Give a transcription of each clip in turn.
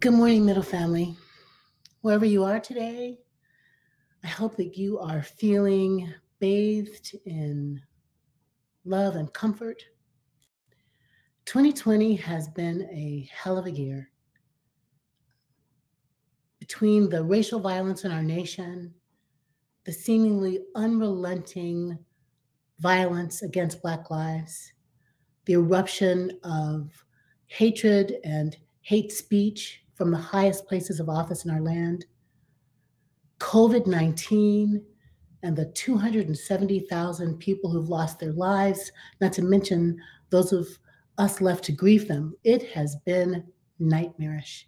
Good morning, middle family. Wherever you are today, I hope that you are feeling bathed in love and comfort. 2020 has been a hell of a year. Between the racial violence in our nation, the seemingly unrelenting violence against Black lives, the eruption of hatred and hate speech from the highest places of office in our land, COVID 19, and the 270,000 people who've lost their lives, not to mention those of us left to grieve them. It has been nightmarish.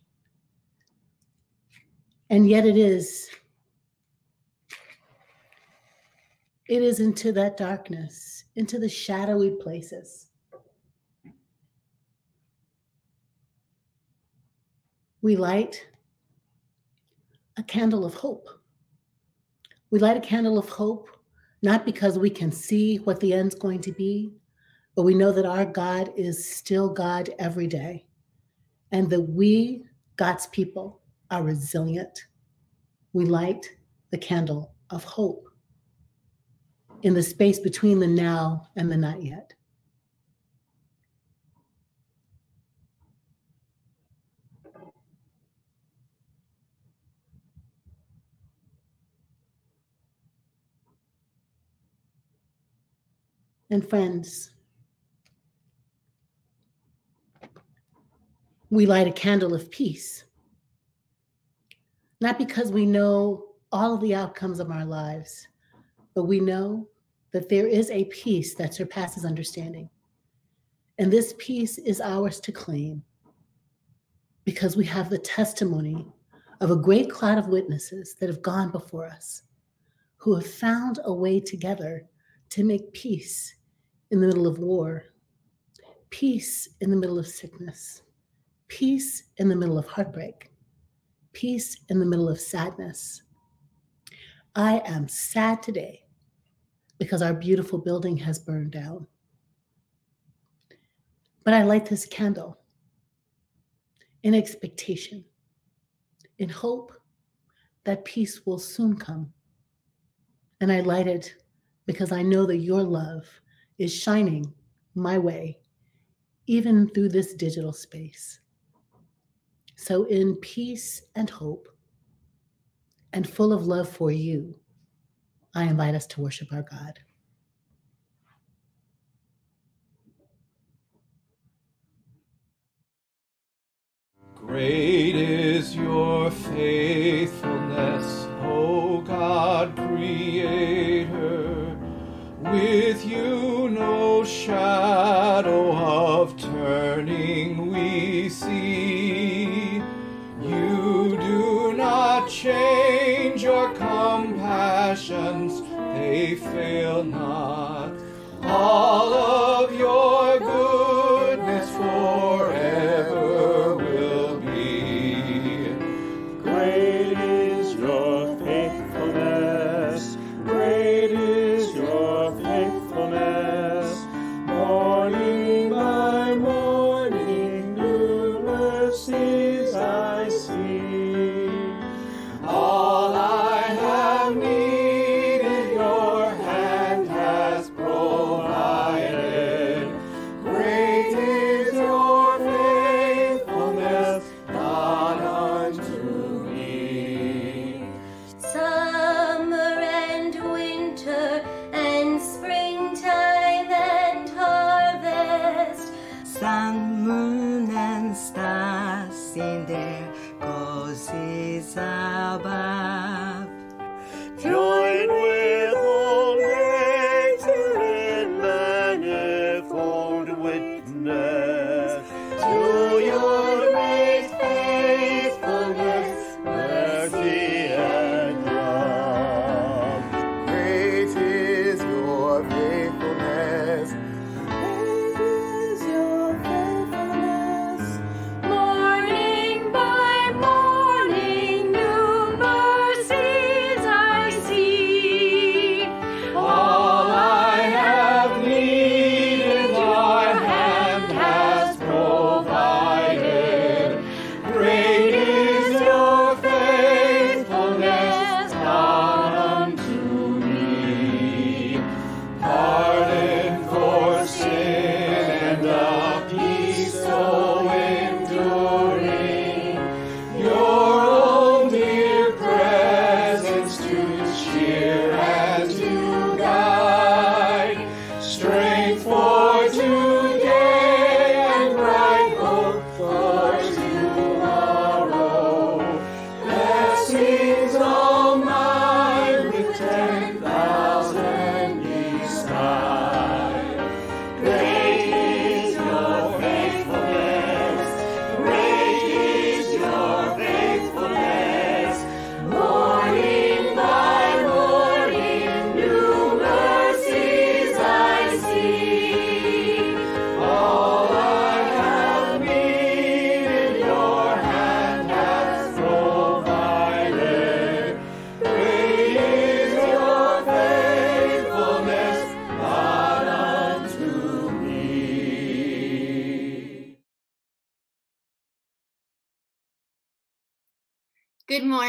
And yet it is. It is into that darkness, into the shadowy places. We light a candle of hope. We light a candle of hope, not because we can see what the end's going to be, but we know that our God is still God every day, and that we, God's people, are resilient. We light the candle of hope in the space between the now and the not yet. And friends. We light a candle of peace, not because we know all of the outcomes of our lives, but we know that there is a peace that surpasses understanding. And this peace is ours to claim because we have the testimony of a great cloud of witnesses that have gone before us, who have found a way together to make peace in the middle of war, peace in the middle of sickness, peace in the middle of heartbreak, peace in the middle of sadness. I am sad today because our beautiful building has burned down. But I light this candle in expectation, in hope that peace will soon come. And I light it because I know that your love is shining my way, even through this digital space. So, in peace and hope, and full of love for you, I invite us to worship our God. Great is your faithfulness, O God, Creator. With you no shadow of turning we see. You do not change your compassions, they fail not. All of your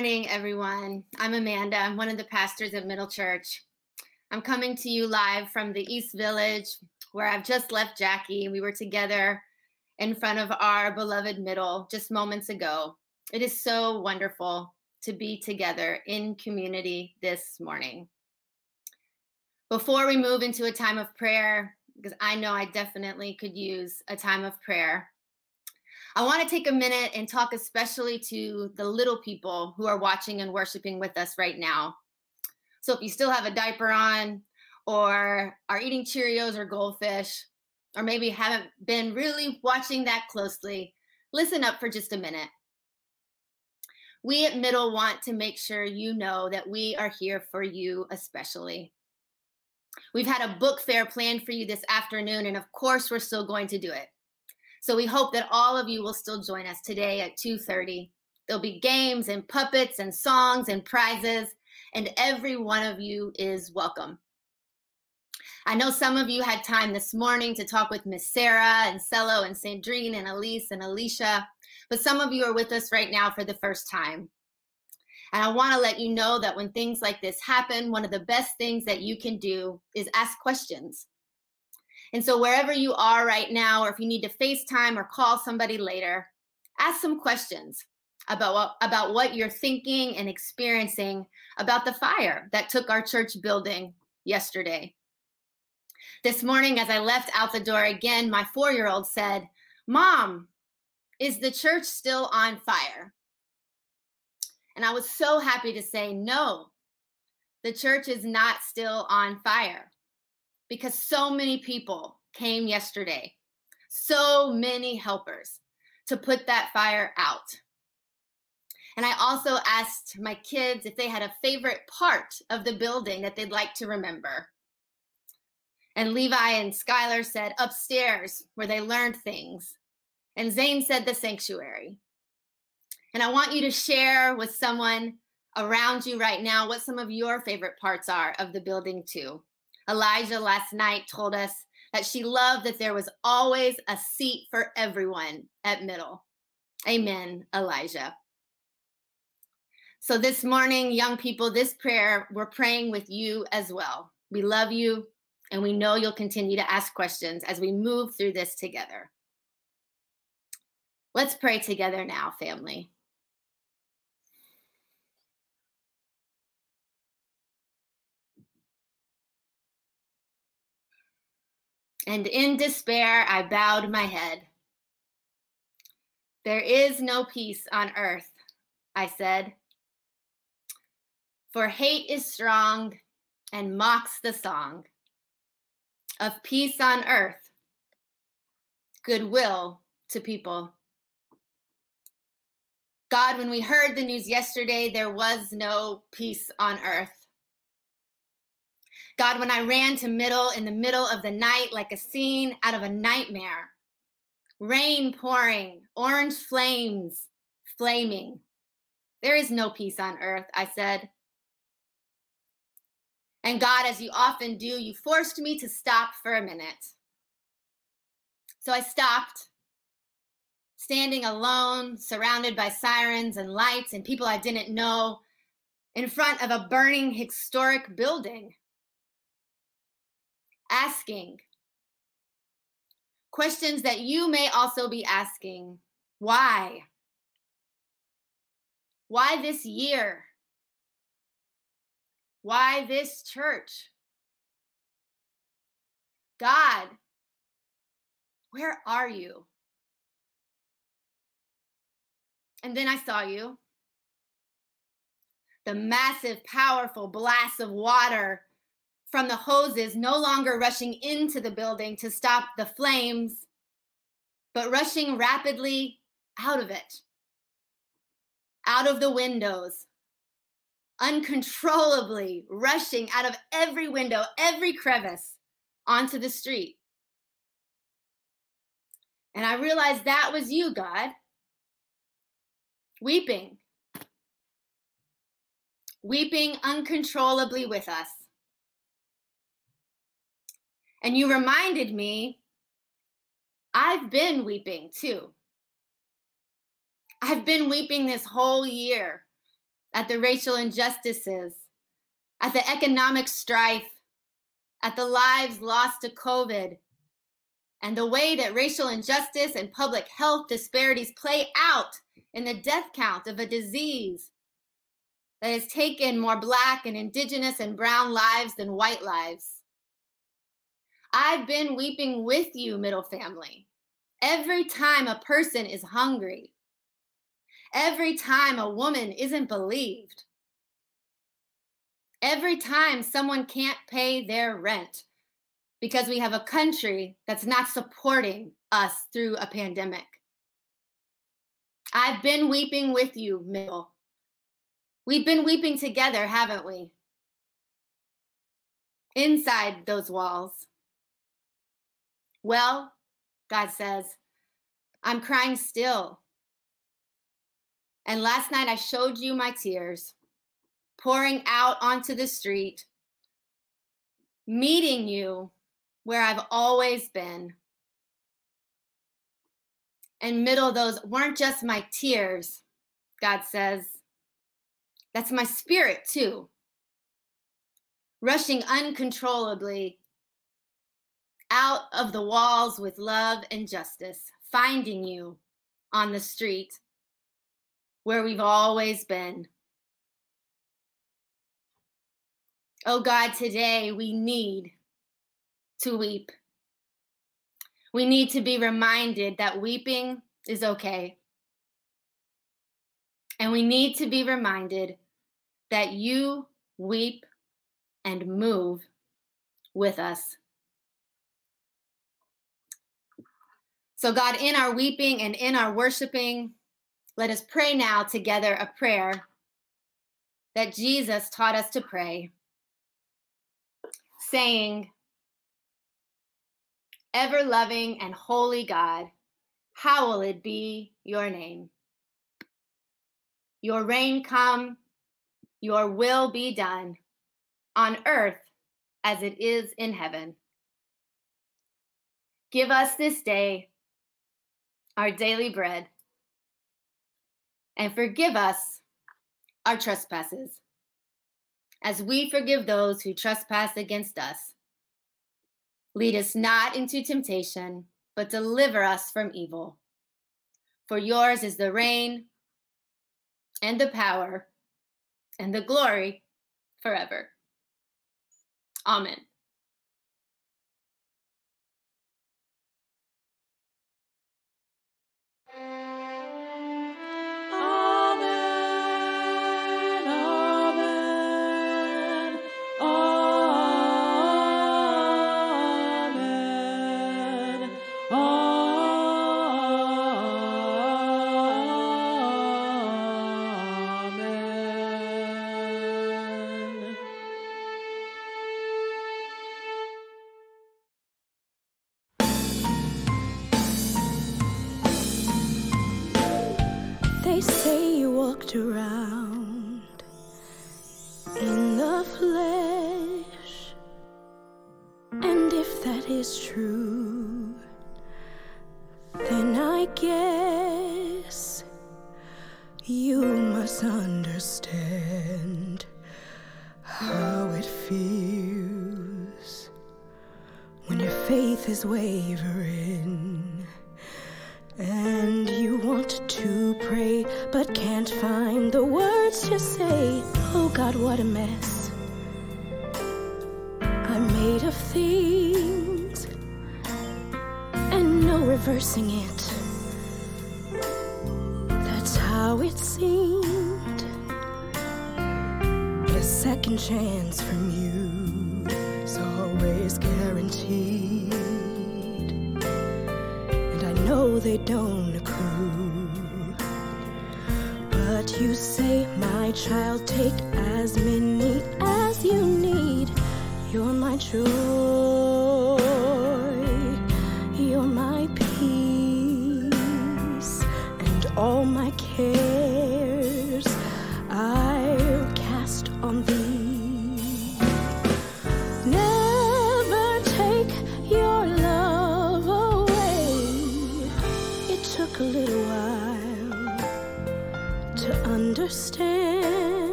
morning, everyone. I'm Amanda. I'm one of the pastors at Middle Church. I'm coming to you live from the East Village, where I've just left Jackie. We were together in front of our beloved Middle just moments ago. It is so wonderful to be together in community this morning. Before we move into a time of prayer, because I know I definitely could use a time of prayer, I want to take a minute and talk especially to the little people who are watching and worshiping with us right now. So if you still have a diaper on, or are eating Cheerios or goldfish, or maybe haven't been really watching that closely, listen up for just a minute. We at Middle want to make sure you know that we are here for you, especially. We've had a book fair planned for you this afternoon, and of course, we're still going to do it. So we hope that all of you will still join us today at 2:30. There'll be games and puppets and songs and prizes, and every one of you is welcome. I know some of you had time this morning to talk with Miss Sarah and Cello and Sandrine and Elise and Alicia, but some of you are with us right now for the first time. And I want to let you know that when things like this happen, one of the best things that you can do is ask questions. And so, wherever you are right now, or if you need to FaceTime or call somebody later, ask some questions about what, about what you're thinking and experiencing about the fire that took our church building yesterday. This morning, as I left out the door again, my four year old said, Mom, is the church still on fire? And I was so happy to say, No, the church is not still on fire because so many people came yesterday, so many helpers to put that fire out. And I also asked my kids if they had a favorite part of the building that they'd like to remember. And Levi and Skylar said upstairs where they learned things. And Zane said the sanctuary. And I want you to share with someone around you right now what some of your favorite parts are of the building, too. Elijah last night told us that she loved that there was always a seat for everyone at middle. Amen, Elijah. So this morning, young people, this prayer, we're praying with you as well. We love you, and we know you'll continue to ask questions as we move through this together. Let's pray together now, family. And in despair, I bowed my head. There is no peace on earth, I said. For hate is strong and mocks the song of peace on earth, goodwill to people. God, when we heard the news yesterday, there was no peace on earth. God, when I ran to middle in the middle of the night like a scene out of a nightmare, rain pouring, orange flames flaming. There is no peace on earth, I said. And God, as you often do, you forced me to stop for a minute. So I stopped, standing alone, surrounded by sirens and lights and people I didn't know, in front of a burning historic building asking questions that you may also be asking why? Why this year? Why this church? God, where are you? And then I saw you. The massive, powerful blast of water from the hoses no longer rushing into the building to stop the flames, but rushing rapidly out of it, out of the windows, uncontrollably rushing out of every window, every crevice onto the street. And I realized that was you, God, weeping, weeping uncontrollably with us. And you reminded me, I've been weeping too. I've been weeping this whole year at the racial injustices, at the economic strife, at the lives lost to COVID, and the way that racial injustice and public health disparities play out in the death count of a disease that has taken more Black and Indigenous and Brown lives than white lives. I've been weeping with you, middle family, every time a person is hungry, every time a woman isn't believed, every time someone can't pay their rent because we have a country that's not supporting us through a pandemic. I've been weeping with you, middle. We've been weeping together, haven't we? Inside those walls. Well, God says, I'm crying still. And last night I showed you my tears pouring out onto the street, meeting you where I've always been. And middle, those weren't just my tears, God says. That's my spirit too. Rushing uncontrollably out of the walls with love and justice, finding you on the street where we've always been. Oh God, today we need to weep. We need to be reminded that weeping is okay. And we need to be reminded that you weep and move with us. So, God, in our weeping and in our worshiping, let us pray now together a prayer that Jesus taught us to pray, saying, Ever loving and holy God, how will it be your name. Your reign come, your will be done on earth as it is in heaven. Give us this day our daily bread, and forgive us our trespasses, as we forgive those who trespass against us. Lead us not into temptation, but deliver us from evil. For yours is the reign, and the power, and the glory forever. Amen. Música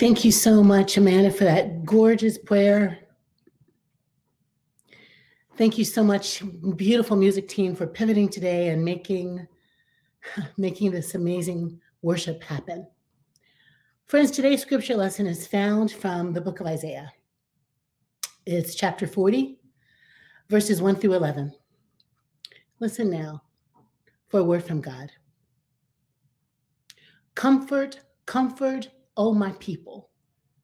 Thank you so much, Amanda, for that gorgeous prayer. Thank you so much, beautiful music team, for pivoting today and making, making this amazing worship happen. Friends, today's scripture lesson is found from the book of Isaiah. It's chapter 40, verses 1 through 11. Listen now for a word from God. Comfort, comfort, O my people,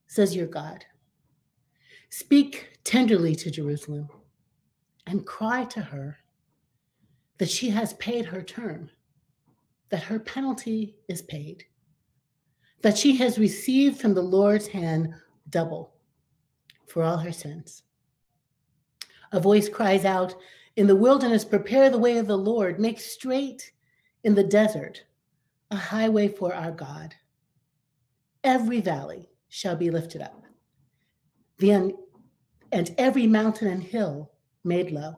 says your God. Speak tenderly to Jerusalem and cry to her that she has paid her term, that her penalty is paid, that she has received from the Lord's hand double for all her sins. A voice cries out, In the wilderness, prepare the way of the Lord, make straight in the desert a highway for our God. Every valley shall be lifted up, the un- and every mountain and hill made low.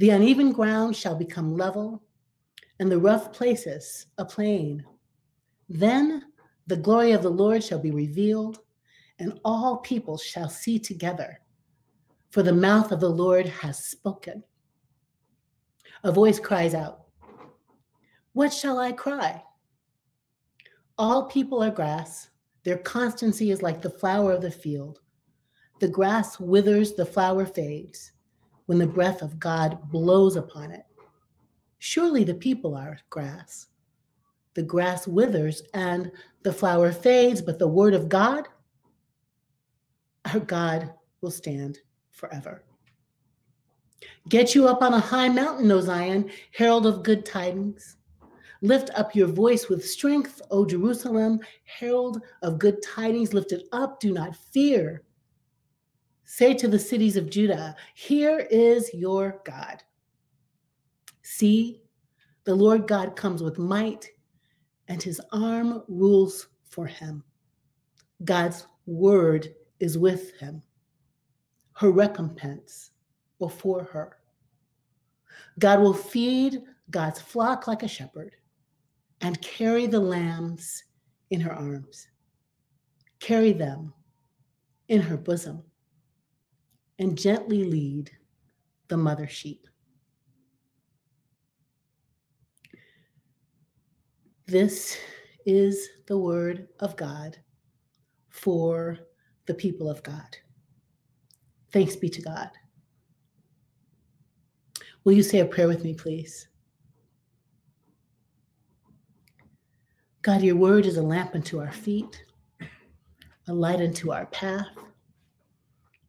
The uneven ground shall become level, and the rough places a plain. Then the glory of the Lord shall be revealed, and all people shall see together, for the mouth of the Lord has spoken. A voice cries out, What shall I cry? All people are grass. Their constancy is like the flower of the field. The grass withers, the flower fades when the breath of God blows upon it. Surely the people are grass. The grass withers and the flower fades, but the word of God, our God, will stand forever. Get you up on a high mountain, O Zion, herald of good tidings. Lift up your voice with strength, O Jerusalem, herald of good tidings. Lift it up, do not fear. Say to the cities of Judah, Here is your God. See, the Lord God comes with might, and his arm rules for him. God's word is with him, her recompense before her. God will feed God's flock like a shepherd and carry the lambs in her arms, carry them in her bosom, and gently lead the mother sheep. This is the word of God for the people of God. Thanks be to God. Will you say a prayer with me, please? God, your word is a lamp unto our feet, a light unto our path.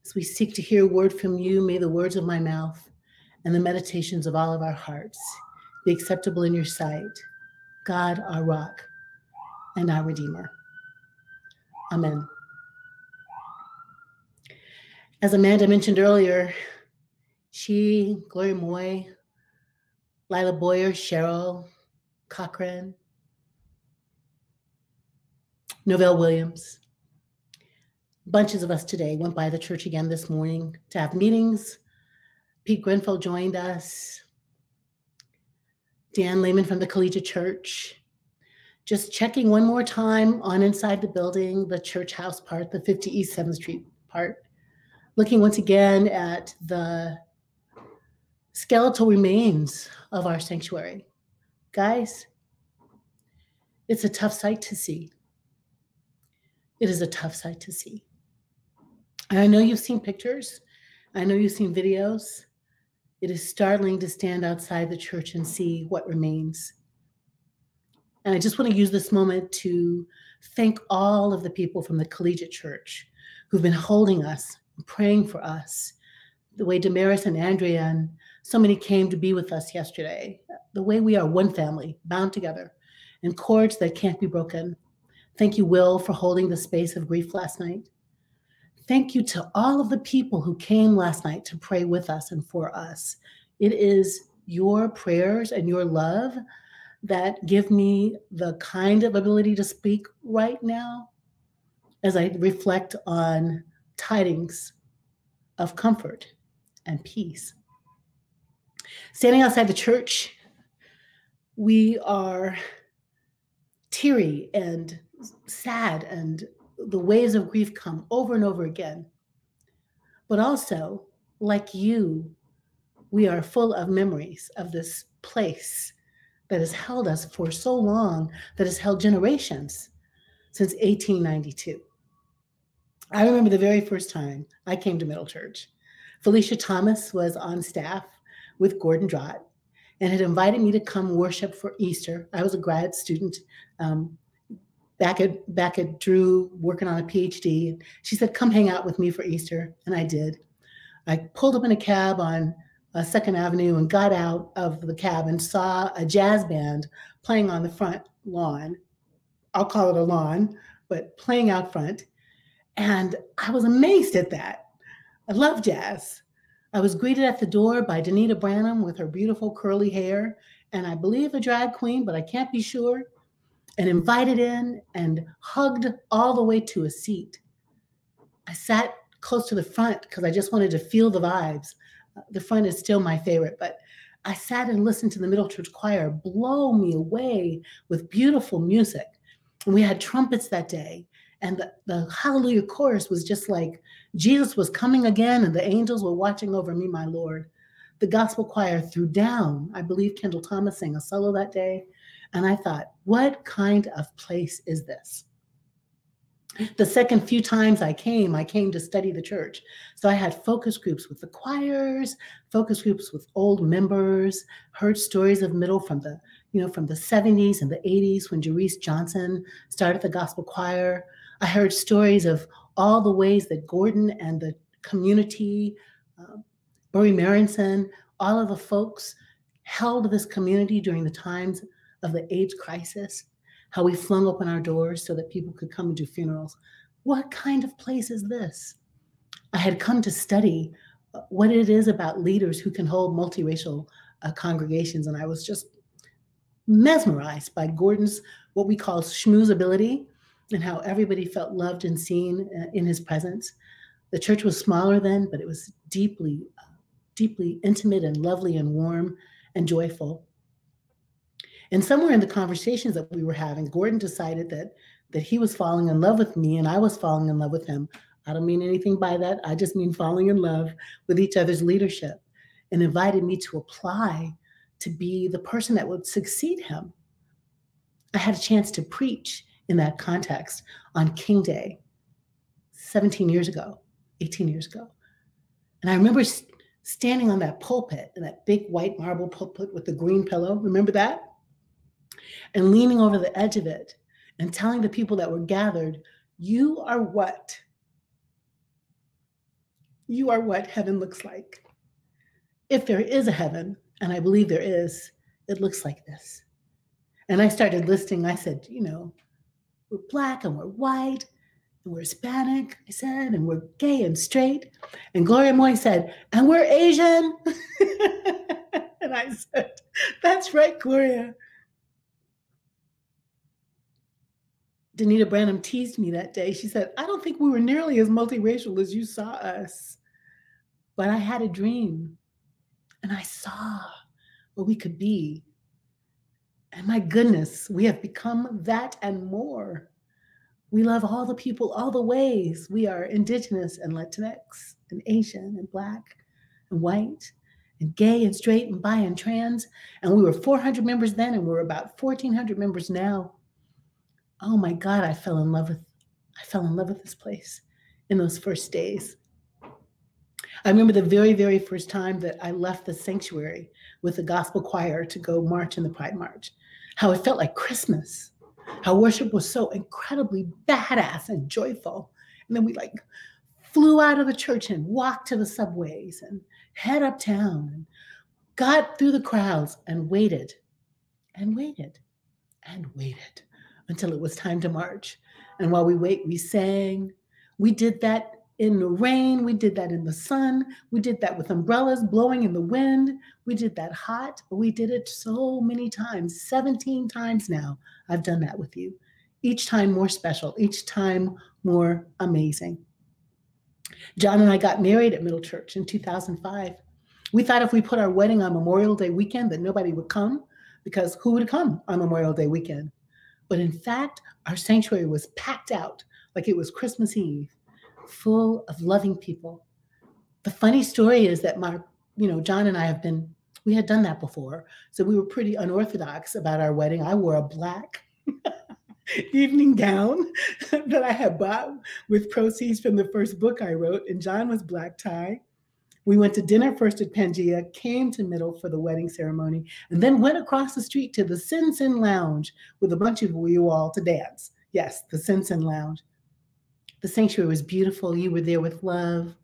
As we seek to hear a word from you, may the words of my mouth and the meditations of all of our hearts be acceptable in your sight. God, our rock and our redeemer. Amen. As Amanda mentioned earlier, she, Gloria Moy, Lila Boyer, Cheryl Cochran, Novell Williams, bunches of us today went by the church again this morning to have meetings. Pete Grenfell joined us. Dan Lehman from the Collegiate Church. Just checking one more time on inside the building, the church house part, the 50 East 7th Street part. Looking once again at the skeletal remains of our sanctuary. Guys, it's a tough sight to see. It is a tough sight to see. And I know you've seen pictures, I know you've seen videos. It is startling to stand outside the church and see what remains. And I just want to use this moment to thank all of the people from the collegiate church who've been holding us, praying for us. The way Damaris and Andrea and so many came to be with us yesterday. The way we are one family, bound together in cords that can't be broken. Thank you, Will, for holding the space of grief last night. Thank you to all of the people who came last night to pray with us and for us. It is your prayers and your love that give me the kind of ability to speak right now as I reflect on tidings of comfort and peace. Standing outside the church, we are teary and sad and the waves of grief come over and over again. But also, like you, we are full of memories of this place that has held us for so long, that has held generations since 1892. I remember the very first time I came to Middle Church. Felicia Thomas was on staff with Gordon Dragt and had invited me to come worship for Easter. I was a grad student um, back at back at Drew working on a PhD. She said, "Come hang out with me for Easter," and I did. I pulled up in a cab on uh, Second Avenue and got out of the cab and saw a jazz band playing on the front lawn. I'll call it a lawn, but playing out front, and I was amazed at that. I love jazz. I was greeted at the door by Danita Branham with her beautiful curly hair, and I believe a drag queen, but I can't be sure and invited in and hugged all the way to a seat. I sat close to the front because I just wanted to feel the vibes. Uh, the front is still my favorite, but I sat and listened to the Middle Church Choir blow me away with beautiful music. And we had trumpets that day. And the, the Hallelujah chorus was just like Jesus was coming again, and the angels were watching over me, my Lord. The gospel choir threw down. I believe Kendall Thomas sang a solo that day. And I thought, what kind of place is this? The second few times I came, I came to study the church. So I had focus groups with the choirs, focus groups with old members, heard stories of middle from the, you know, from the 70s and the 80s when Jerice Johnson started the gospel choir. I heard stories of all the ways that Gordon and the community, uh, Burry Marenson, all of the folks held this community during the times of the AIDS crisis, how we flung open our doors so that people could come and do funerals. What kind of place is this? I had come to study uh, what it is about leaders who can hold multiracial uh, congregations, and I was just mesmerized by Gordon's what we call schmoozability and how everybody felt loved and seen uh, in his presence. The church was smaller then, but it was deeply, uh, deeply intimate and lovely and warm and joyful. And somewhere in the conversations that we were having, Gordon decided that that he was falling in love with me and I was falling in love with him. I don't mean anything by that. I just mean falling in love with each other's leadership and invited me to apply to be the person that would succeed him. I had a chance to preach in that context on King Day 17 years ago, 18 years ago. And I remember st- standing on that pulpit, in that big white marble pulpit with the green pillow. Remember that? And leaning over the edge of it and telling the people that were gathered, You are what? You are what heaven looks like. If there is a heaven, and I believe there is, it looks like this. And I started listing, I said, you know, we're black and we're white and we're Hispanic, I said, and we're gay and straight. And Gloria Moy said, and we're Asian. and I said, that's right, Gloria. Danita Branham teased me that day. She said, I don't think we were nearly as multiracial as you saw us. But I had a dream and I saw what we could be. And my goodness, we have become that and more. We love all the people, all the ways. We are Indigenous and Latinx and Asian and Black and white and gay and straight and bi and trans. And we were 400 members then, and we're about 1,400 members now. Oh my God, I fell in love with, I fell in love with this place in those first days. I remember the very, very first time that I left the sanctuary with the gospel choir to go march in the Pride March, how it felt like Christmas, how worship was so incredibly badass and joyful. And then we like flew out of the church and walked to the subways and head uptown and got through the crowds and waited and waited and waited until it was time to march. And while we wait, we sang. We did that in the rain. We did that in the sun. We did that with umbrellas blowing in the wind. We did that hot. We did it so many times, 17 times now. I've done that with you. Each time more special, each time more amazing. John and I got married at Middle Church in 2005. We thought if we put our wedding on Memorial Day weekend that nobody would come because who would come on Memorial Day weekend? But in fact, our sanctuary was packed out like it was Christmas Eve full of loving people. The funny story is that my, you know, John and I have been, we had done that before. So we were pretty unorthodox about our wedding. I wore a black evening gown that I had bought with proceeds from the first book I wrote, and John was black tie. We went to dinner first at Pangea, came to Middle for the wedding ceremony, and then went across the street to the Sin Sin Lounge with a bunch of you all to dance. Yes, the Sin Sin Lounge. The sanctuary was beautiful. You were there with love.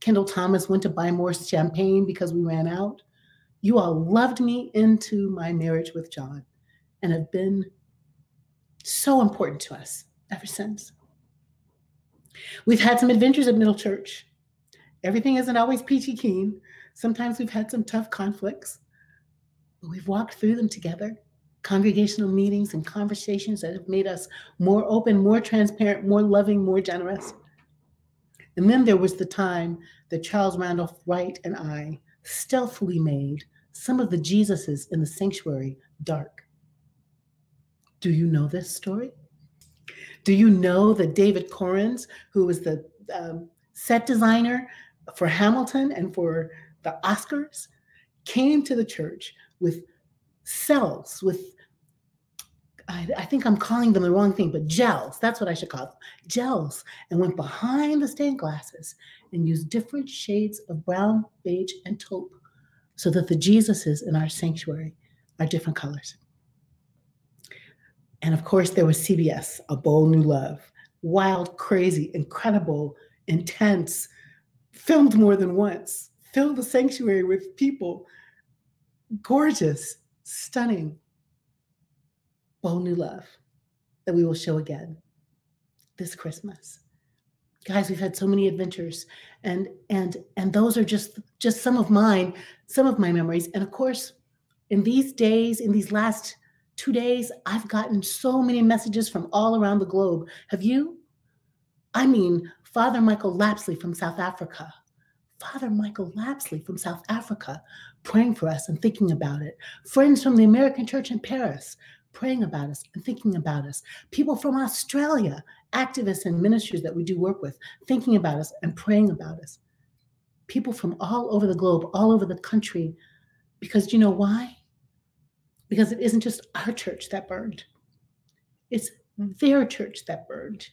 Kendall Thomas went to buy more champagne because we ran out. You all loved me into my marriage with John and have been so important to us ever since. We've had some adventures at Middle Church. Everything isn't always peachy keen. Sometimes we've had some tough conflicts, but we've walked through them together congregational meetings and conversations that have made us more open, more transparent, more loving, more generous. And then there was the time that Charles Randolph Wright and I stealthily made some of the Jesuses in the sanctuary dark. Do you know this story? Do you know that David Correns, who was the um, set designer for Hamilton and for the Oscars, came to the church with cells with I, I, think I'm calling them the wrong thing, but gels. That's what I should call them. Gels. And went behind the stained glasses and used different shades of brown, beige, and taupe so that the Jesuses in our sanctuary are different colors. And of course, there was CBS, A Bold New Love. Wild, crazy, incredible, intense, filmed more than once, filled the sanctuary with people, gorgeous, stunning, bold new love that we will show again this Christmas. Guys, we've had so many adventures and and and those are just just some of mine, some of my memories. And of course, in these days, in these last 2 days, I've gotten so many messages from all around the globe. Have you? I mean, Father Michael Lapsley from South Africa. Father Michael Lapsley from South Africa praying for us and thinking about it. Friends from the American Church in Paris praying about us and thinking about us. People from Australia, activists and ministers that we do work with, thinking about us and praying about us. People from all over the globe, all over the country. Because you know why? Because it isn't just our church that burned. It's their church that burned.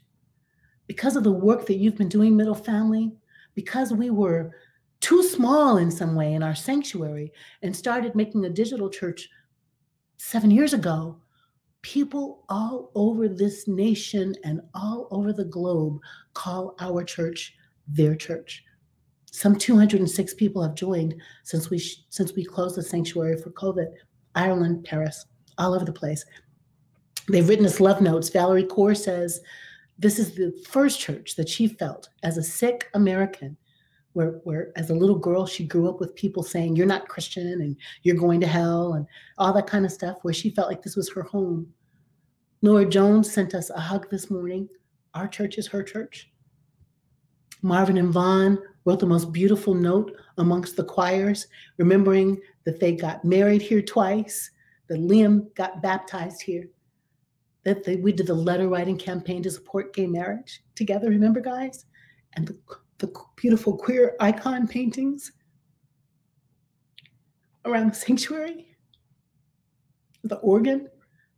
Because of the work that you've been doing, Middle Family, because we were too small in some way in our sanctuary and started making a digital church seven years ago, people all over this nation and all over the globe call our church their church. Some 206 people have joined since we since we closed the sanctuary for COVID. Ireland, Paris, all over the place. They've written us love notes. Valerie Core says this is the first church that she felt as a Sikh American where, where as a little girl she grew up with people saying you're not christian and you're going to hell and all that kind of stuff where she felt like this was her home. Nora jones sent us a hug this morning. Our church is her church. Marvin and vaughn wrote the most beautiful note amongst the choirs remembering that they got married here twice that liam got baptized here that we did the letter writing campaign to support gay marriage together remember guys and the the beautiful queer icon paintings around the sanctuary, the organ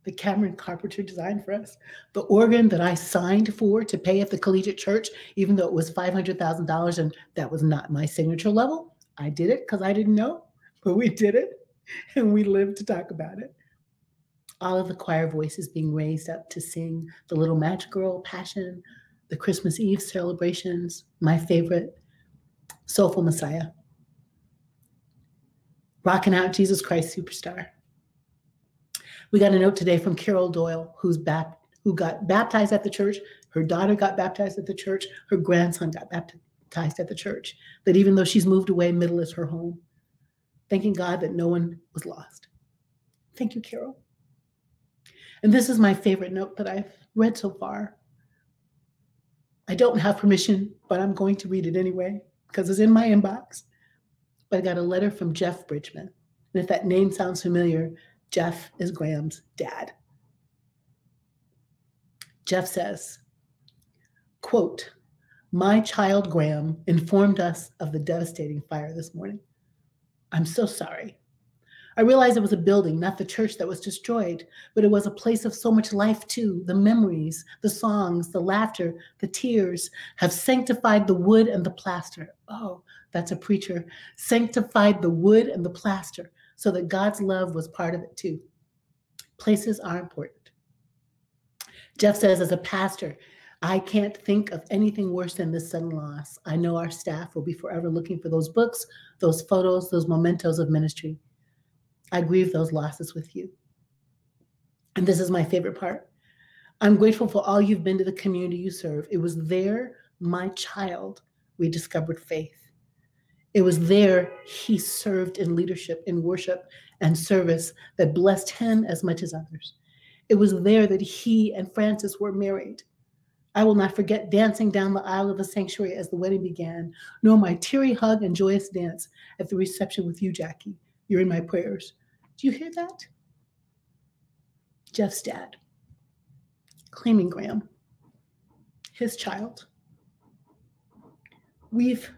that Cameron Carpenter designed for us, the organ that I signed for to pay at the collegiate church, even though it was $500,000 and that was not my signature level. I did it because I didn't know, but we did it and we lived to talk about it. All of the choir voices being raised up to sing the Little Match Girl, Passion, the Christmas Eve celebrations, my favorite, Soulful Messiah. Rocking out Jesus Christ Superstar. We got a note today from Carol Doyle, who's bap- who got baptized at the church. Her daughter got baptized at the church. Her grandson got baptized at the church. That even though she's moved away, middle is her home. Thanking God that no one was lost. Thank you, Carol. And this is my favorite note that I've read so far. I don't have permission, but I'm going to read it anyway because it's in my inbox. But I got a letter from Jeff Bridgman. And if that name sounds familiar, Jeff is Graham's dad. Jeff says, quote, my child Graham informed us of the devastating fire this morning. I'm so sorry. I realized it was a building, not the church that was destroyed, but it was a place of so much life too. The memories, the songs, the laughter, the tears have sanctified the wood and the plaster. Oh, that's a preacher. Sanctified the wood and the plaster so that God's love was part of it too. Places are important. Jeff says, as a pastor, I can't think of anything worse than this sudden loss. I know our staff will be forever looking for those books, those photos, those mementos of ministry. I grieve those losses with you. And this is my favorite part. I'm grateful for all you've been to the community you serve. It was there, my child, we discovered faith. It was there he served in leadership, in worship, and service that blessed him as much as others. It was there that he and Francis were married. I will not forget dancing down the aisle of the sanctuary as the wedding began, nor my teary hug and joyous dance at the reception with you, Jacqui. You're in my prayers. Do you hear that? Jeff's dad, claiming Graham, his child. We've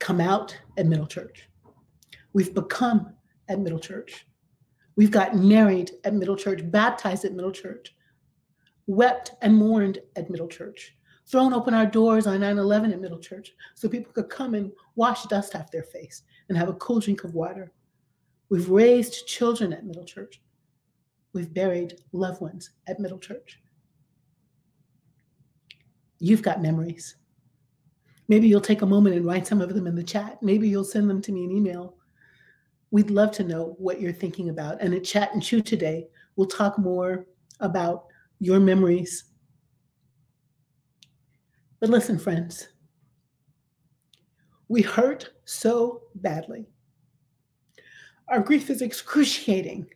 come out at Middle Church. We've become at Middle Church. We've gotten married at Middle Church, baptized at Middle Church, wept and mourned at Middle Church, thrown open our doors on 9 11 at Middle Church so people could come and wash dust off their face and have a cool drink of water. We've raised children at Middle Church. We've buried loved ones at Middle Church. You've got memories. Maybe you'll take a moment and write some of them in the chat. Maybe you'll send them to me in email. We'd love to know what you're thinking about. And at Chat and Chew today, we'll talk more about your memories. But listen, friends, we hurt so badly our grief is excruciating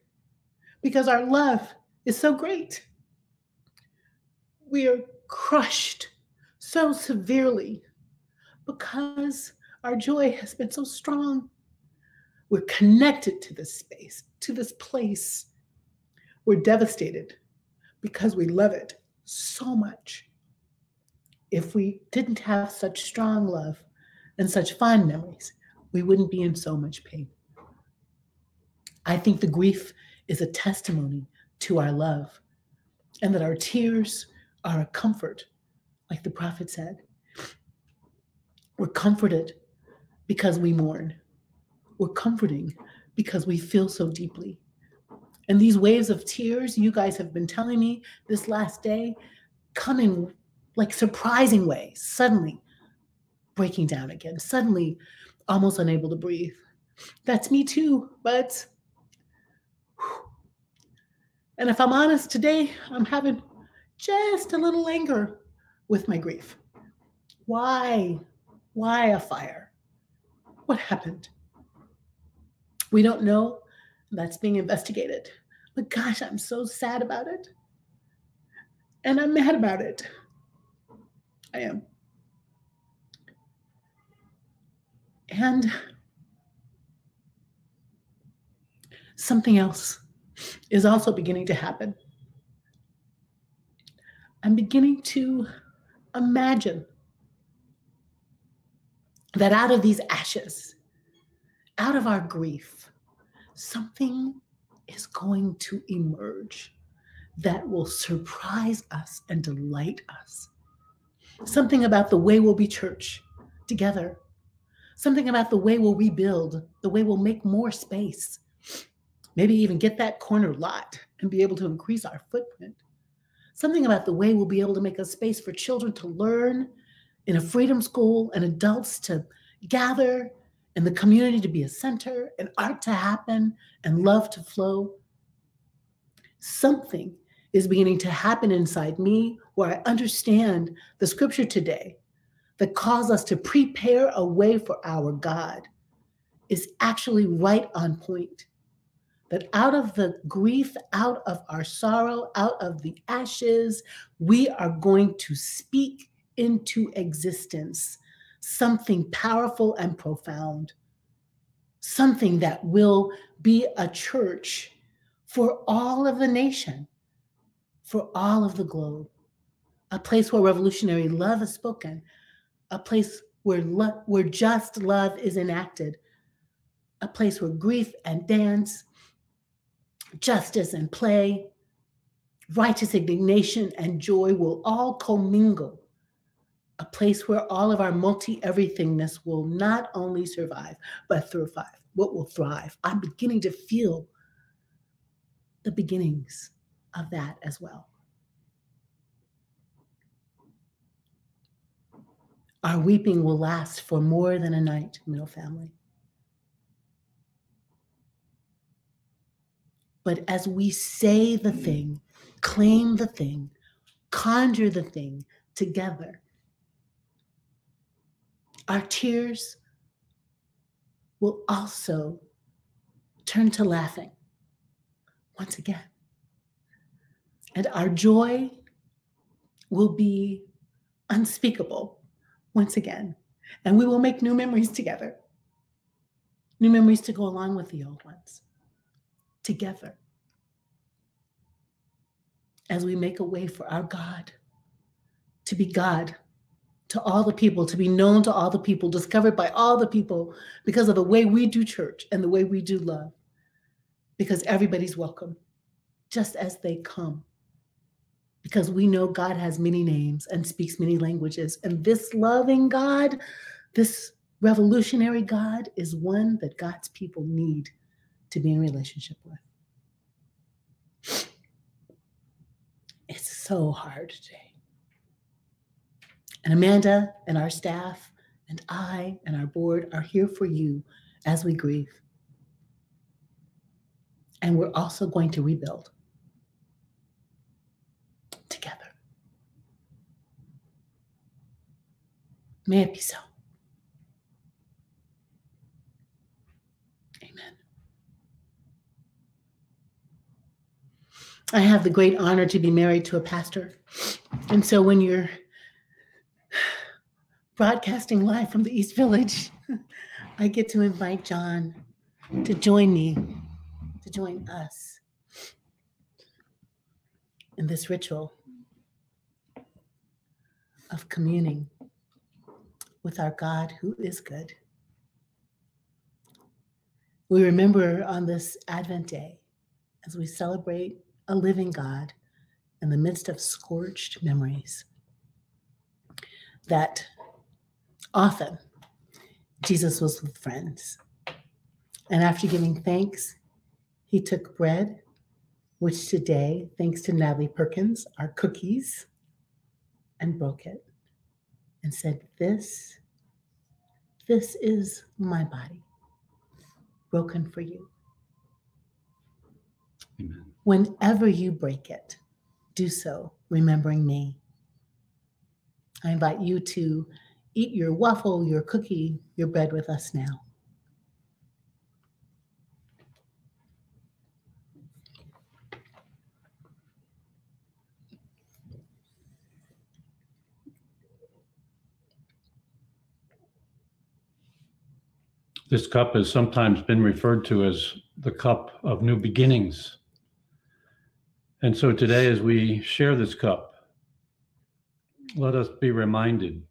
because our love is so great. We are crushed so severely because our joy has been so strong. We're connected to this space, to this place. We're devastated because we love it so much. If we didn't have such strong love and such fond memories, we wouldn't be in so much pain. I think the grief is a testimony to our love. and that our tears are a comfort, like the prophet said. We're comforted because we mourn. We're comforting because we feel so deeply. And these waves of tears, you guys have been telling me this last day, come in like surprising ways, suddenly breaking down again, suddenly almost unable to breathe. That's me too, but. And if I'm honest, today I'm having just a little anger with my grief. Why? Why a fire? What happened? We don't know. That's being investigated. But gosh, I'm so sad about it. And I'm mad about it. I am. And something else is also beginning to happen. I'm beginning to imagine that out of these ashes, out of our grief, something is going to emerge that will surprise us and delight us. Something about the way we'll be church together. Something about the way we'll rebuild, the way we'll make more space. Maybe even get that corner lot and be able to increase our footprint. Something about the way we'll be able to make a space for children to learn in a freedom school and adults to gather and the community to be a center and art to happen and love to flow. Something is beginning to happen inside me where I understand the scripture today that calls us to prepare a way for our God is actually right on point. That out of the grief, out of our sorrow, out of the ashes, we are going to speak into existence something powerful and profound, something that will be a church for all of the nation, for all of the globe, a place where revolutionary love is spoken, a place where, lo- where just love is enacted, a place where grief and dance, justice and play, righteous indignation and joy will all commingle a place where all of our multi everythingness will not only survive, but thrive. What will thrive? I'm beginning to feel the beginnings of that as well. Our weeping will last for more than a night, middle family. But as we say the mm. thing, claim the thing, conjure the thing together, our tears will also turn to laughing once again. And our joy will be unspeakable once again. And we will make new memories together, new memories to go along with the old ones, together, as we make a way for our God to be God to all the people, to be known to all the people, discovered by all the people because of the way we do church and the way we do love. Because everybody's welcome, just as they come. Because we know God has many names and speaks many languages. And this loving God, this revolutionary God, is one that God's people need to be in relationship with. It's so hard today. And Amanda and our staff and I and our board are here for you as we grieve. And we're also going to rebuild together. May it be so. Amen. I have the great honor to be married to a pastor. And so when you're broadcasting live from the East Village, I get to invite John to join me, to join us in this ritual of communing with our God who is good. We remember on this Advent day, as we celebrate a living God, in the midst of scorched memories. That often Jesus was with friends. And after giving thanks, he took bread, which today, thanks to Natalie Perkins, are cookies, and broke it and said, This, this is my body, broken for you. Amen. Whenever you break it, do so remembering me. I invite you to eat your waffle, your cookie, your bread with us now. This cup has sometimes been referred to as the cup of new beginnings. And so today, as we share this cup, let us be reminded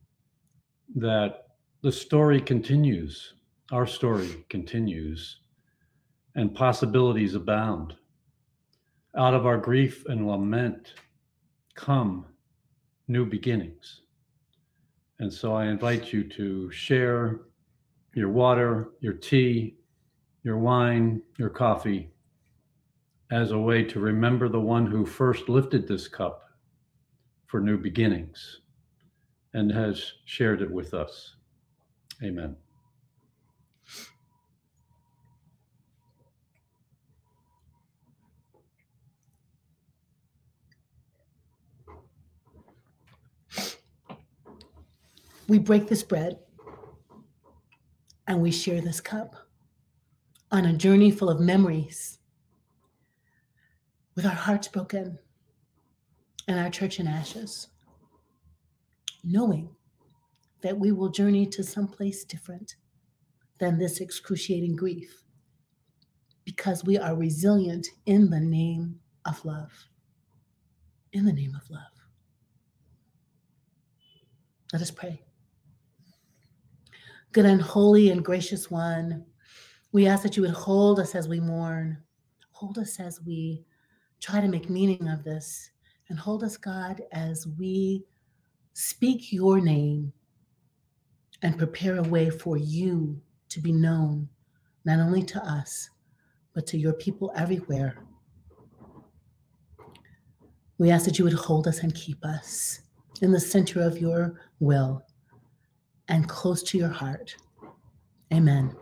that the story continues, our story continues, and possibilities abound. Out of our grief and lament come new beginnings. And so I invite you to share your water, your tea, your wine, your coffee as a way to remember the one who first lifted this cup for new beginnings and has shared it with us. Amen. We break this bread and we share this cup on a journey full of memories with our hearts broken and our church in ashes, knowing that we will journey to someplace different than this excruciating grief because we are resilient in the name of love. In the name of love. Let us pray. Good and holy and gracious one, we ask that you would hold us as we mourn, hold us as we try to make meaning of this, and hold us, God, as we speak your name and prepare a way for you to be known, not only to us, but to your people everywhere. We ask that you would hold us and keep us in the center of your will and close to your heart. Amen.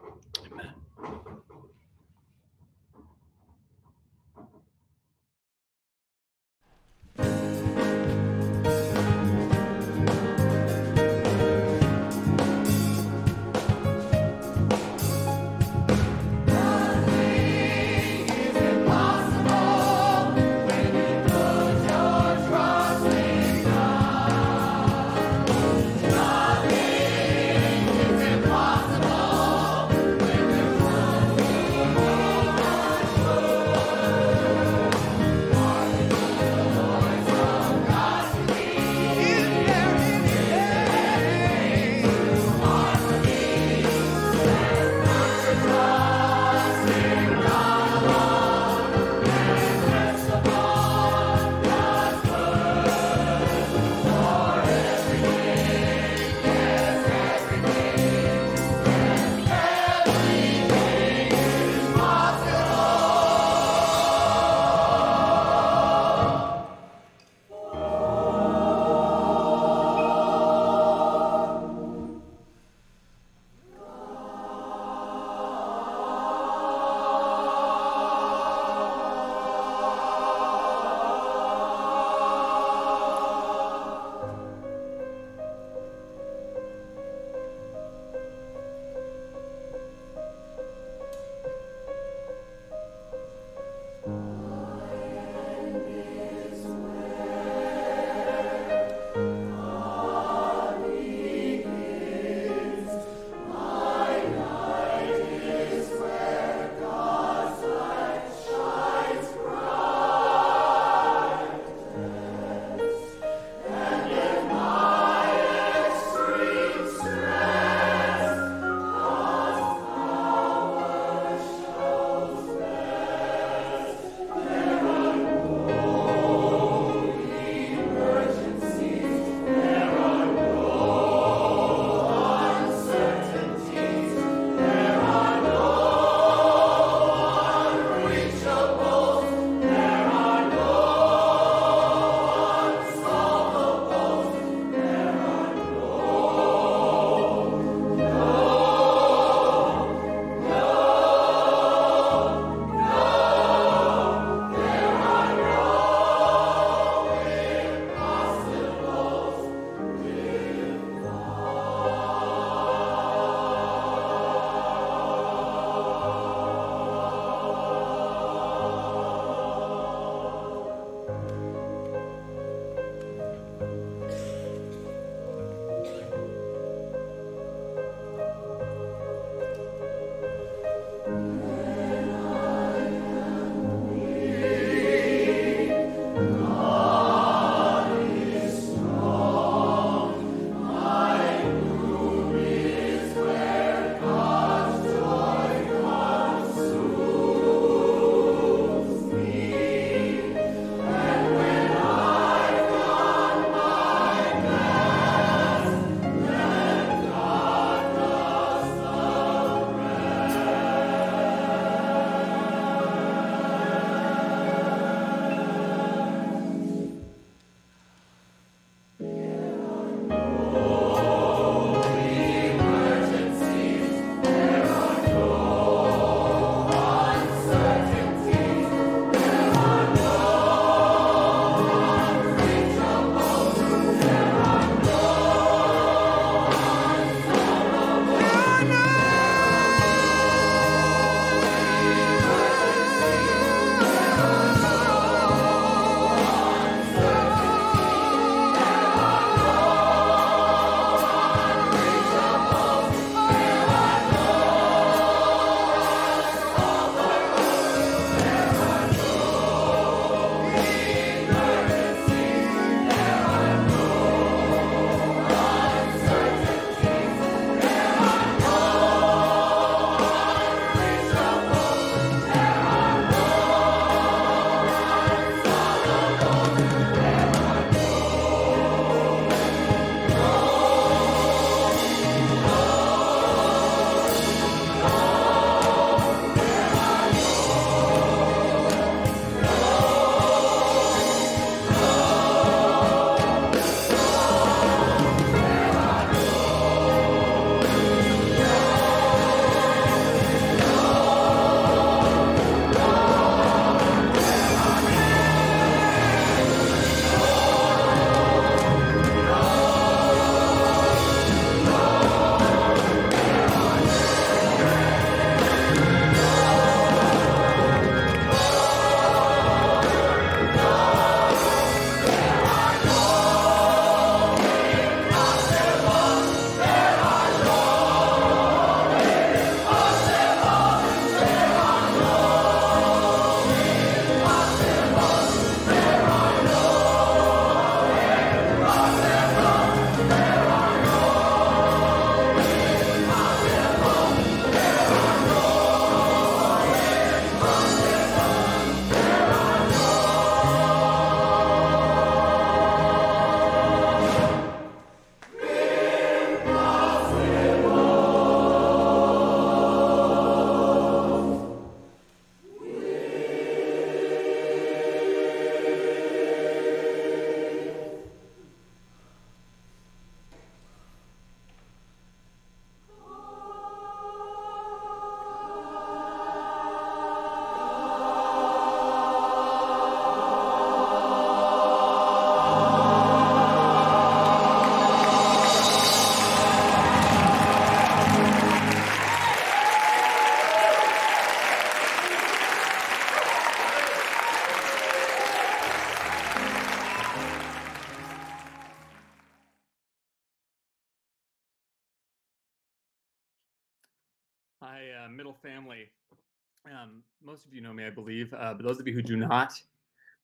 Of you know me, I believe, uh, but those of you who do not,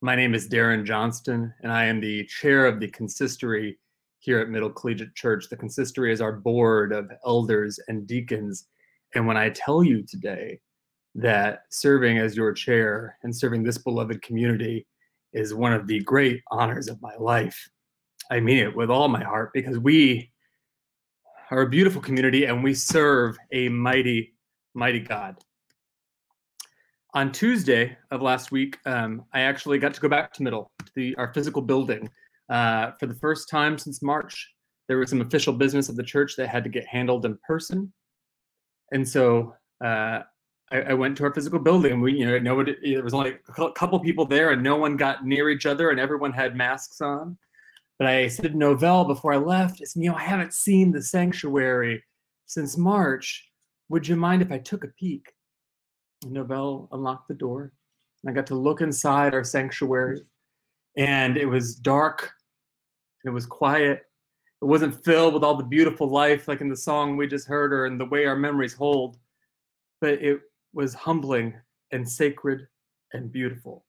my name is Darren Johnston, and I am the chair of the consistory here at Middle Collegiate Church. The consistory is our board of elders and deacons. And when I tell you today that serving as your chair and serving this beloved community is one of the great honors of my life, I mean it with all my heart because we are a beautiful community and we serve a mighty, mighty God. On Tuesday of last week, um, I actually got to go back to Middle, to the, our physical building, uh, for the first time since March. There was some official business of the church that had to get handled in person. And so uh, I, I, went to our physical building. And we, you know, nobody, there was only a couple people there and no one got near each other and everyone had masks on. But I said Novell before I left, you know, I haven't seen the sanctuary since March. Would you mind if I took a peek? Novell unlocked the door. And I got to look inside our sanctuary. And it was dark and it was quiet. It wasn't filled with all the beautiful life like in the song we just heard or in the way our memories hold, but it was humbling and sacred and beautiful.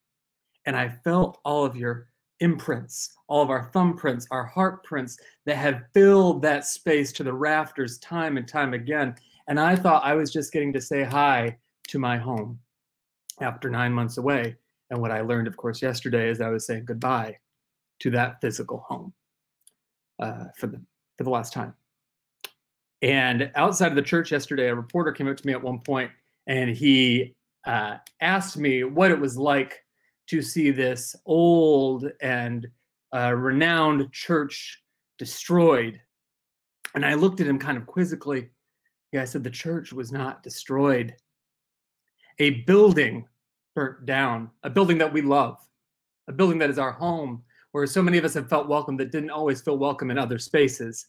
And I felt all of your imprints, all of our thumbprints, our heart prints that have filled that space to the rafters time and time again. And I thought I was just getting to say hi to my home after nine months away. And what I learned, of course, yesterday is I was saying goodbye to that physical home uh, for the for the last time. And outside of the church yesterday, a reporter came up to me at one point and he uh, asked me what it was like to see this old and uh, renowned church destroyed. And I looked at him kind of quizzically. Yeah, I said, the church was not destroyed. A building burnt down, a building that we love, a building that is our home, where so many of us have felt welcome that didn't always feel welcome in other spaces.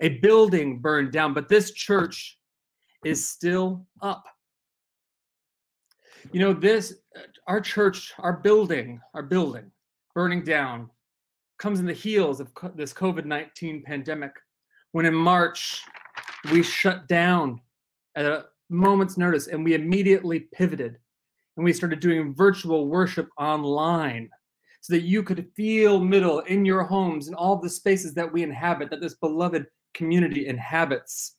A building burned down, but this church is still up. You know, this, uh, our church, our building, our building burning down comes in the heels of this COVID 19 pandemic. When in March, we shut down at a moment's notice and we immediately pivoted and we started doing virtual worship online so that you could feel middle in your homes and all the spaces that we inhabit, that this beloved community inhabits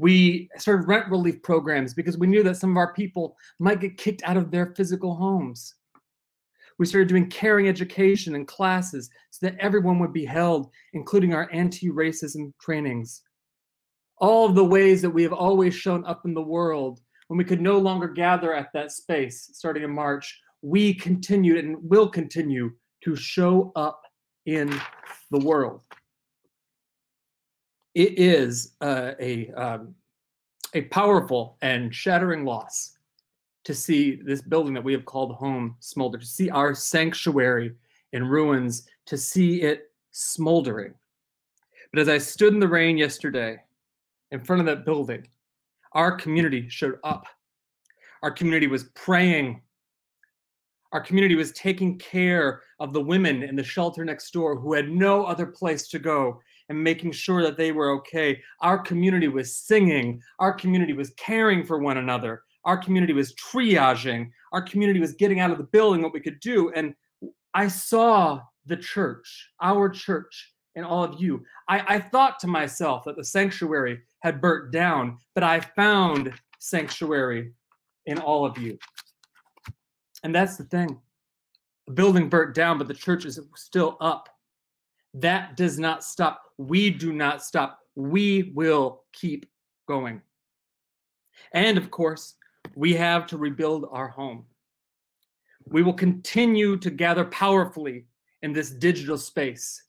we started rent relief programs because we knew that some of our people might get kicked out of their physical homes. We started doing caring education and classes so that everyone would be held, including our anti racism trainings. All of the ways that we have always shown up in the world when we could no longer gather at that space starting in March, we continued and will continue to show up in the world it is uh, a um, a powerful and shattering loss to see this building that we have called home smolder, to see our sanctuary in ruins, to see it smoldering. But as I stood in the rain yesterday in front of that building, our community showed up. Our community was praying. Our community was taking care of the women in the shelter next door who had no other place to go and making sure that they were okay. Our community was singing, our community was caring for one another, our community was triaging, our community was getting out of the building what we could do. And I saw the church, our church, and all of you. I, I thought to myself that the sanctuary had burnt down, but I found sanctuary in all of you. And that's the thing. The building burnt down, but the church is still up. That does not stop. We do not stop. We will keep going. And of course, we have to rebuild our home. We will continue to gather powerfully in this digital space.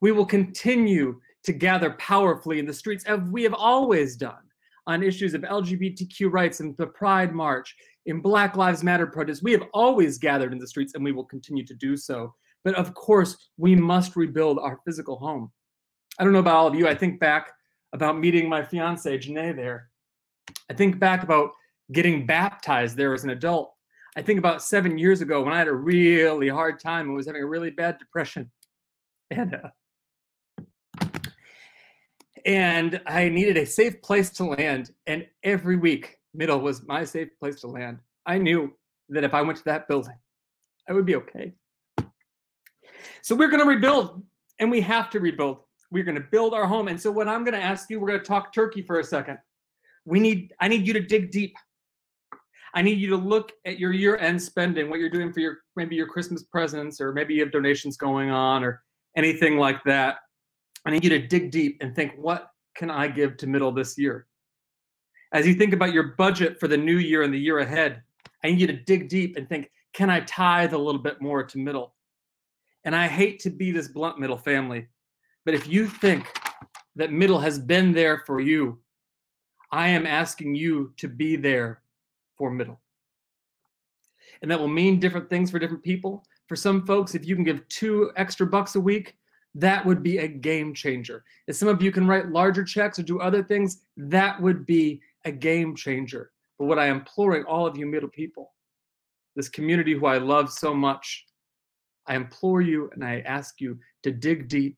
We will continue to gather powerfully in the streets as we have always done on issues of LGBTQ rights and the Pride March, in Black Lives Matter protests. We have always gathered in the streets and we will continue to do so. But of course, we must rebuild our physical home. I don't know about all of you. I think back about meeting my fiance, Janae, there. I think back about getting baptized there as an adult. I think about seven years ago when I had a really hard time and was having a really bad depression. And, uh, and I needed a safe place to land. And every week, middle was my safe place to land. I knew that if I went to that building, I would be okay. So we're going to rebuild, and we have to rebuild. We're going to build our home. And so, what I'm going to ask you, we're going to talk turkey for a second. We need, I need you to dig deep. I need you to look at your year-end spending, what you're doing for your maybe your Christmas presents, or maybe you have donations going on, or anything like that. I need you to dig deep and think, what can I give to middle this year? As you think about your budget for the new year and the year ahead, I need you to dig deep and think, can I tithe a little bit more to middle? And I hate to be this blunt middle family, but if you think that middle has been there for you, I am asking you to be there for middle. And that will mean different things for different people. For some folks, if you can give two extra bucks a week, that would be a game changer. If some of you can write larger checks or do other things, that would be a game changer. But what I am imploring all of you middle people, this community who I love so much, I implore you and I ask you to dig deep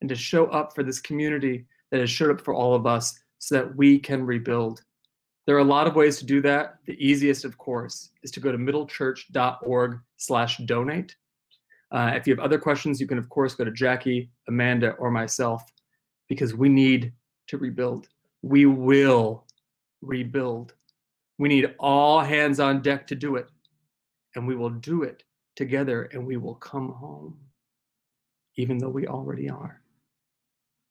and to show up for this community that has showed up for all of us so that we can rebuild. There are a lot of ways to do that. The easiest, of course, is to go to middlechurch.org slash donate. Uh, if you have other questions, you can, of course, go to Jacqui, Amanda, or myself because we need to rebuild. We will rebuild. We need all hands on deck to do it, and we will do it together, and we will come home, even though we already are.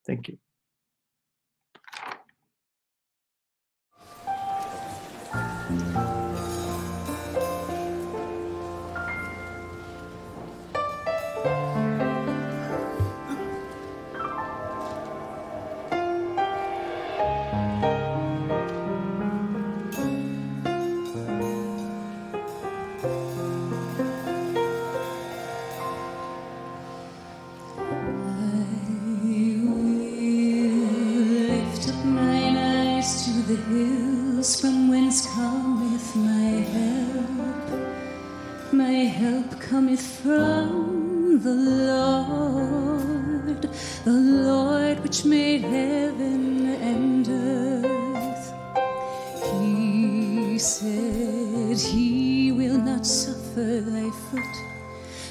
Thank you. Lord, the Lord which made heaven and earth. He said he will not suffer thy foot,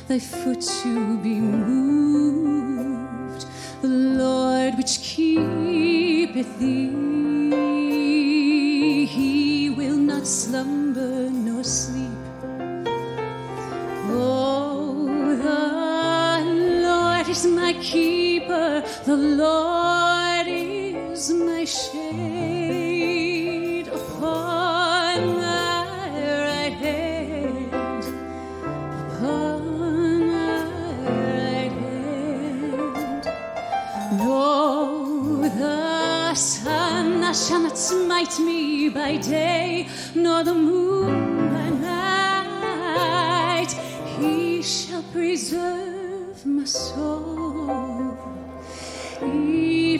thy foot to be moved. The Lord which keepeth thee, keeper, the Lord is my shade upon my right hand. Upon my right hand. No, the sun shall not smite me by day, nor the moon by night. He shall preserve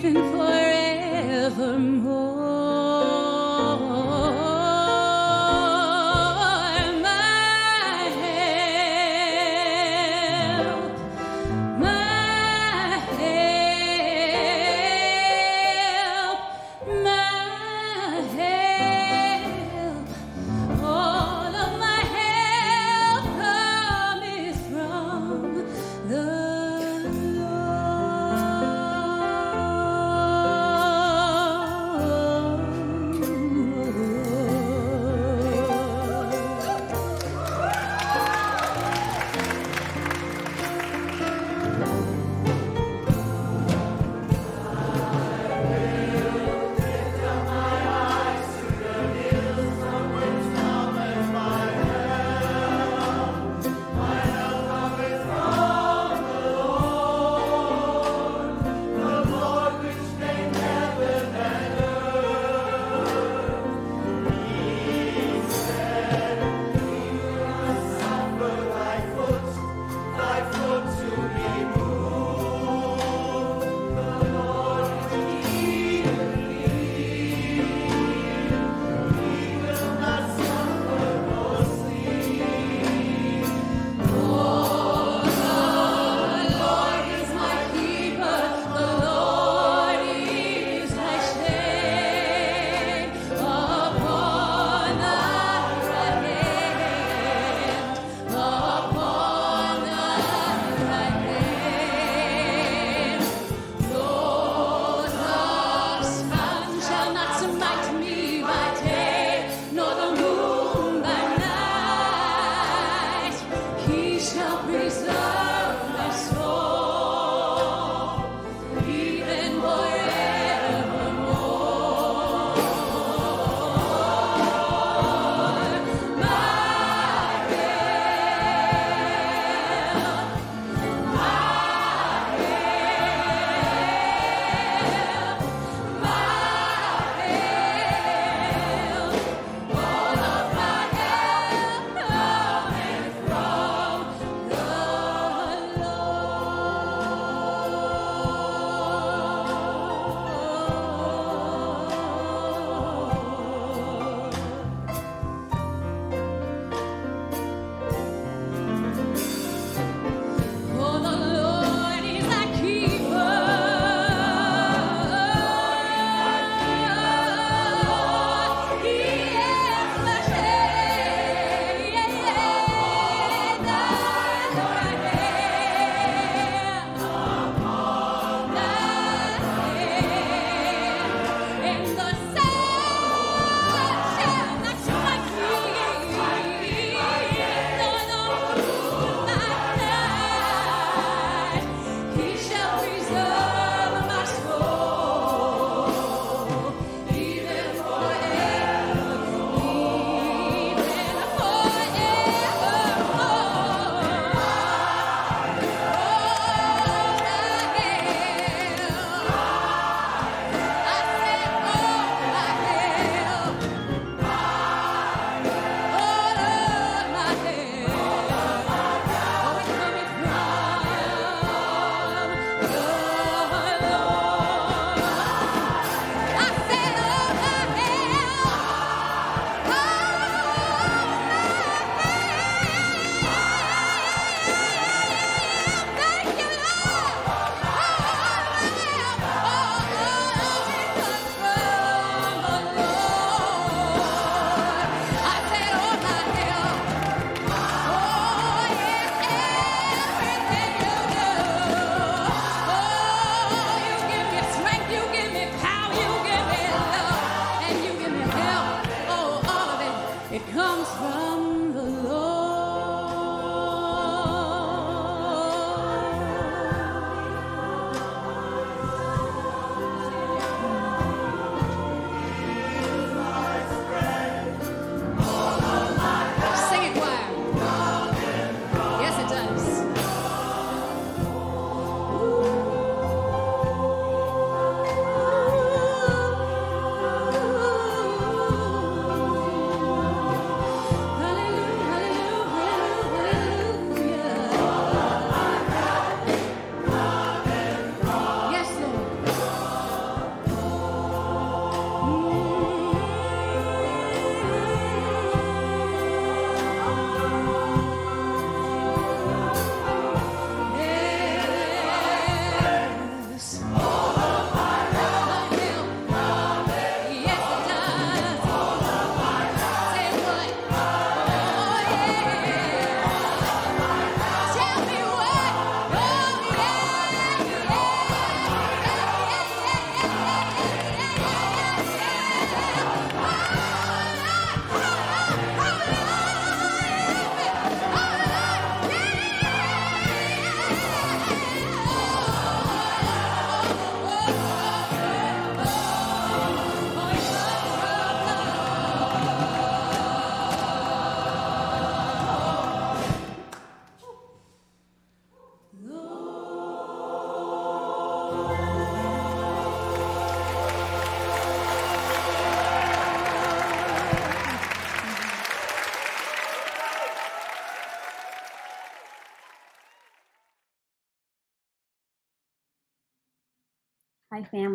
even forevermore.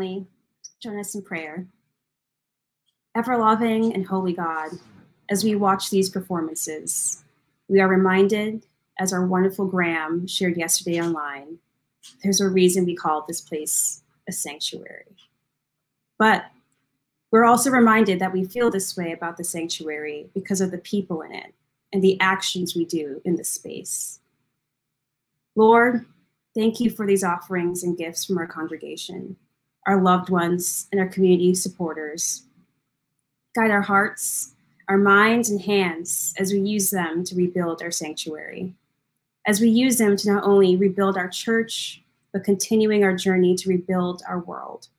Family. Join us in prayer. Ever loving and holy God, as we watch these performances, we are reminded, as our wonderful Graham shared yesterday online, there's a reason we call this place a sanctuary. But we're also reminded that we feel this way about the sanctuary because of the people in it and the actions we do in this space. Lord, thank you for these offerings and gifts from our congregation, our loved ones, and our community supporters. Guide our hearts, our minds, and hands as we use them to rebuild our sanctuary. as we use them to not only rebuild our church, but continuing our journey to rebuild our world.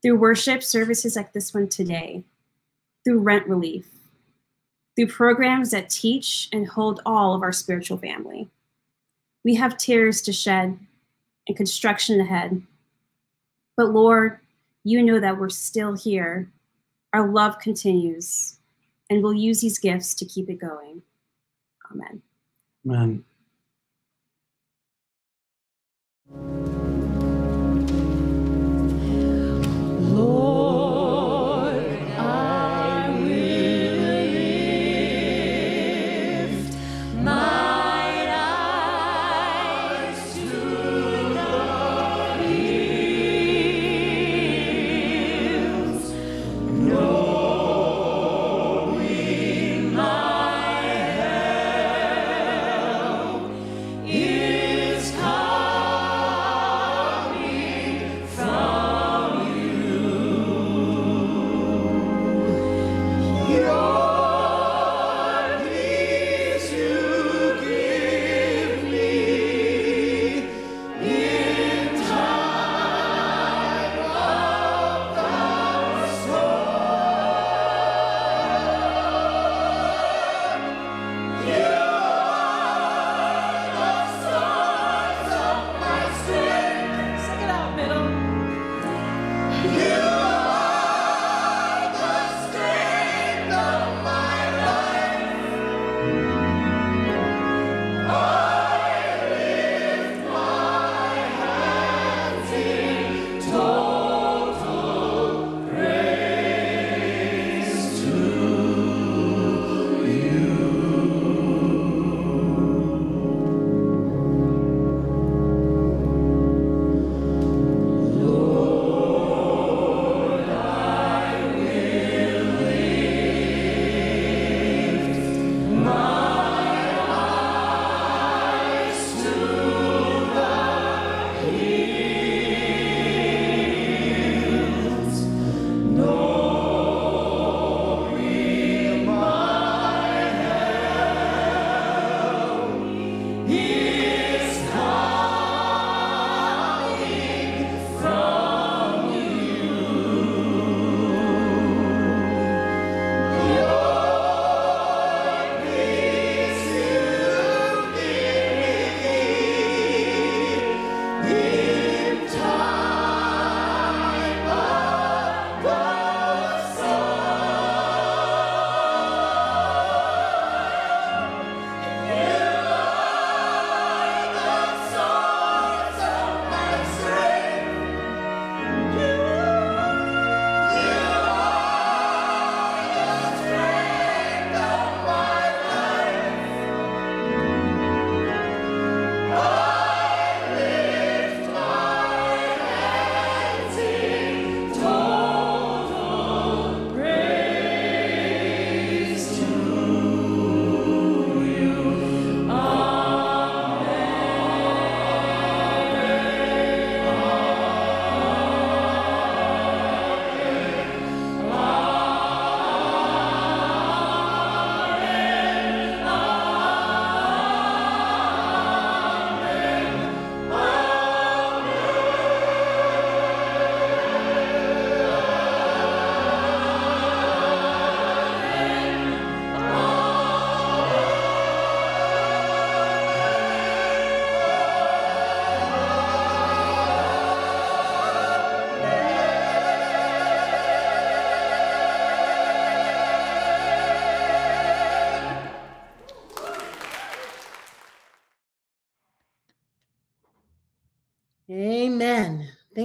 Through worship services like this one today, through rent relief, through programs that teach and hold all of our spiritual family. We have tears to shed and construction ahead. But Lord, you know that we're still here. Our love continues, and we'll use these gifts to keep it going. Amen. Amen.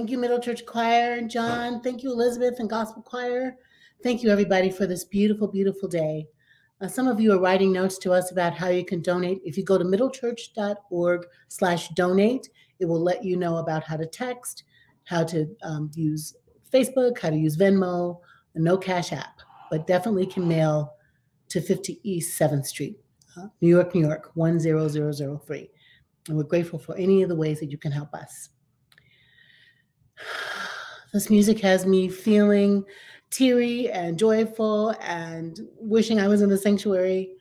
Thank you, Middle Church Choir and John. Thank you, Elizabeth and Gospel Choir. Thank you, everybody, for this beautiful, beautiful day. Uh, some of you are writing notes to us about how you can donate. If you go to middlechurch.org slash donate, it will let you know about how to text, how to um, use Facebook, how to use Venmo, no cash app, but definitely can mail to 50 East 7th Street, uh, New York, New York, 10003. And we're grateful for any of the ways that you can help us. This music has me feeling teary and joyful and wishing I was in the sanctuary,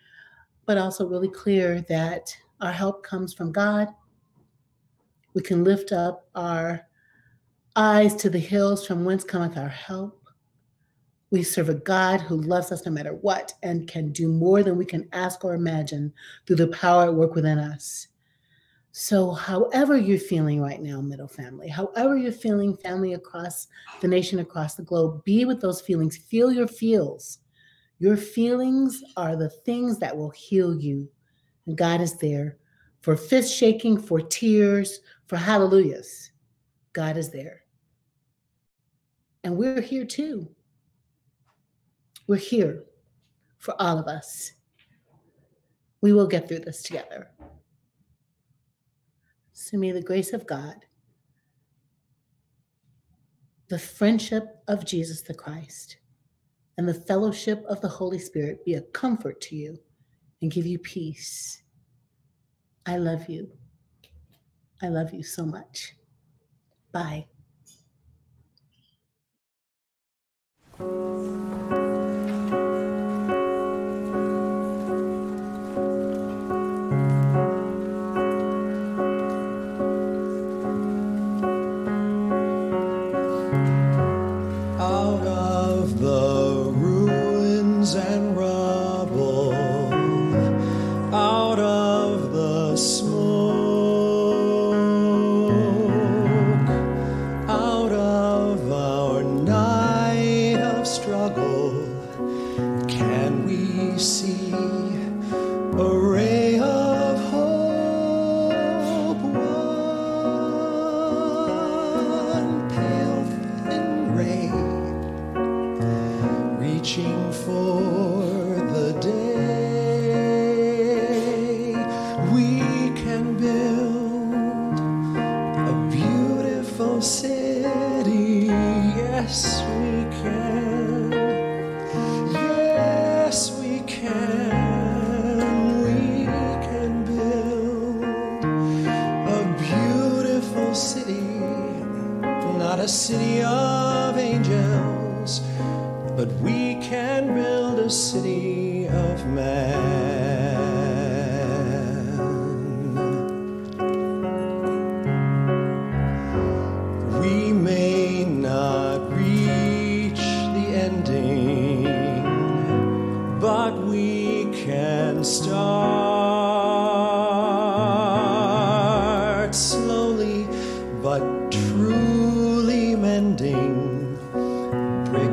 but also really clear that our help comes from God. We can lift up our eyes to the hills from whence cometh our help. We serve a God who loves us no matter what and can do more than we can ask or imagine through the power at work within us. So, however you're feeling right now, middle family, however you're feeling, family across the nation, across the globe, be with those feelings. Feel your feels. Your feelings are the things that will heal you. And God is there for fist shaking, for tears, for hallelujahs. God is there. And we're here too. We're here for all of us. We will get through this together. So may the grace of God, the friendship of Jesus the Christ, and the fellowship of the Holy Spirit be a comfort to you and give you peace. I love you. I love you so much. Bye.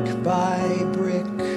Brick by brick